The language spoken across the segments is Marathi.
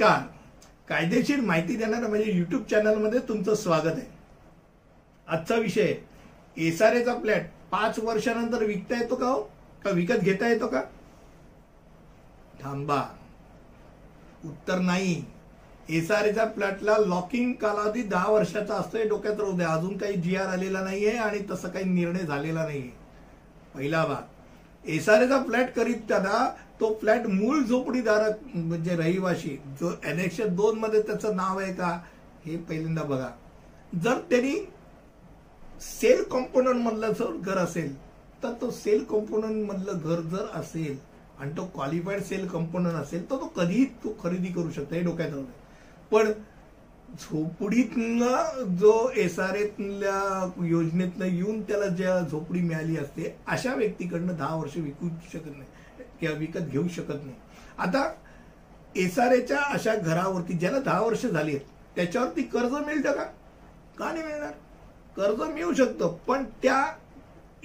नमस्कार. कायदेशीर माहिती देणाऱ्या माझ्या युट्यूब चॅनलमध्ये तुमचं स्वागत आहे. आजचा विषय एसआरएचा फ्लॅट पाच वर्षानंतर विकता येतो का हो? का विकत घेता येतो का? थांबा. उत्तर नाही. एसआरएच्या फ्लॅटला लॉकिंग कालावधी दहा वर्षाचा असतोय डोक्यात राहू द्या. अजून काही जी आर आलेला नाहीये आणि तसं काही निर्णय झालेला नाहीये. पहिला भाग. एसआरएचा फ्लॅट खरीदताना तो फ्लॅट मूळ झोपडीधारक म्हणजे रहिवाशी जो एनएक्शन दोन मध्ये त्याचं नाव आहे का हे पहिल्यांदा बघा. जर त्यांनी सेल कॉम्पोनंट मधलं जर घर असेल तर तो सेल कॉम्पोनंट मधलं घर जर असेल आणि तो क्वालिफाईड सेल कॉम्पोनंट असेल तर तो कधीही तो खरेदी करू शकतो हे डोक्यात पण झोपडीतनं जो एस आर एतल्या योजनेतनं येऊन त्याला ज्या झोपडी मिळाली असते अशा व्यक्तीकडनं दहा वर्ष विकू शकत नाही किंवा विकत घेऊ शकत नाही. आता एस आर एच्या अशा घरावरती ज्याला दहा वर्ष झाली आहेत त्याच्यावरती कर्ज मिळतं का? का नाही मिळणार? कर्ज मिळू शकतं पण त्या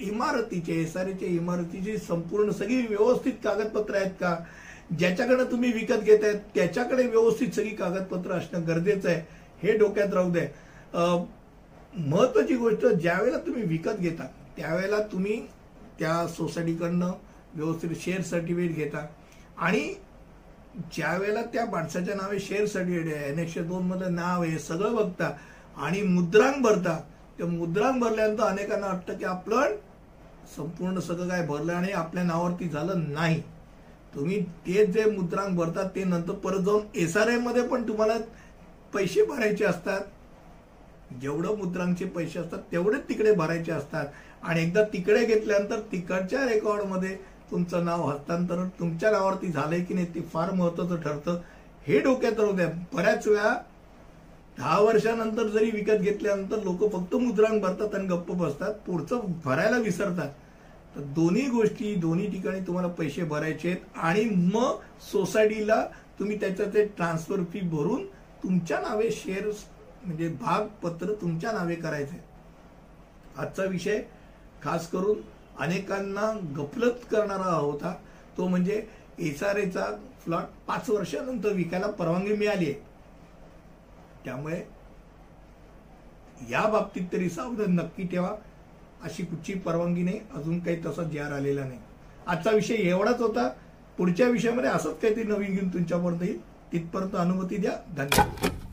इमारतीचे एस आर एच्या इमारतीची संपूर्ण सगळी व्यवस्थित कागदपत्र आहेत का? ज्याच्याकडे तुम्ही विकत घेत आहेत त्याच्याकडे व्यवस्थित सगळी कागदपत्र असणं गरजेचं आहे. हे डोक्यात राहू दे. महत्वाची गोष्ट ज्यावेळेला तुम्ही विकत घेता त्यावेळेला तुम्ही त्या सोसायटीकडनं व्यवस्थित शेअर सर्टिफिकेट घेता. आणि ज्यावेळेला त्या माणसाच्या नावे शेअर सर्टिफिकेट आहे एन एकशे दोन मध्ये नाव आहे सगळं बघता आणि मुद्रांक भरता त्या मुद्रांक भरल्यानंतर अनेकांना वाटतं की आपलं संपूर्ण सगळं काय भरलं आणि आपल्या नावावरती झालं नाही. तुम्ही ते जे मुद्रांक भरतात ते नंतर परत जाऊन एस आरमध्ये पण तुम्हाला पैसे भरायचे असतात. जेवढं मुद्रांकचे पैसे असतात तेवढेच तिकडे भरायचे असतात. आणि एकदा तिकडे घेतल्यानंतर तिकडच्या रेकॉर्डमध्ये तुमचं नाव हस्तांतरण तुमच्या नावावरती झालंय की नाही ते फार महत्वाचं ठरतं. हे डोक्यात राहू द्या. बऱ्याच वेळा दहा वर्षानंतर जरी विकत घेतल्यानंतर लोक फक्त मुद्रांक भरतात आणि गप्प बसतात. पुढचं भरायला विसरतात. तर दोन्ही गोष्टी दोन्ही ठिकाणी तुम्हाला पैसे भरायचे आहेत. आणि मग सोसायटीला तुम्ही त्याच्या ते ट्रान्सफर फी भरून तुमच्या नावे शेअर्स म्हणजे भागपत्र तुमच्या नावे करायचे आजचा विषय खास करून अनेकांना गफलत करणारा होता. तो म्हणजे एस आर एचा फ्लॉट पाच वर्षानंतर विकायला परवानगी मिळाली आहे त्यामुळे या बाबतीत तरी सावधान नक्की ठेवा. अशी कुठची परवानगी नाही अजून काही तसा जार आलेला नाही. आजचा विषय एवढाच होता. पुढच्या विषयामध्ये असंच काहीतरी नवीन घेऊन तुमच्यापर्यंत येईल. तिथपर्यंत अनुमती द्या. धन्यवाद.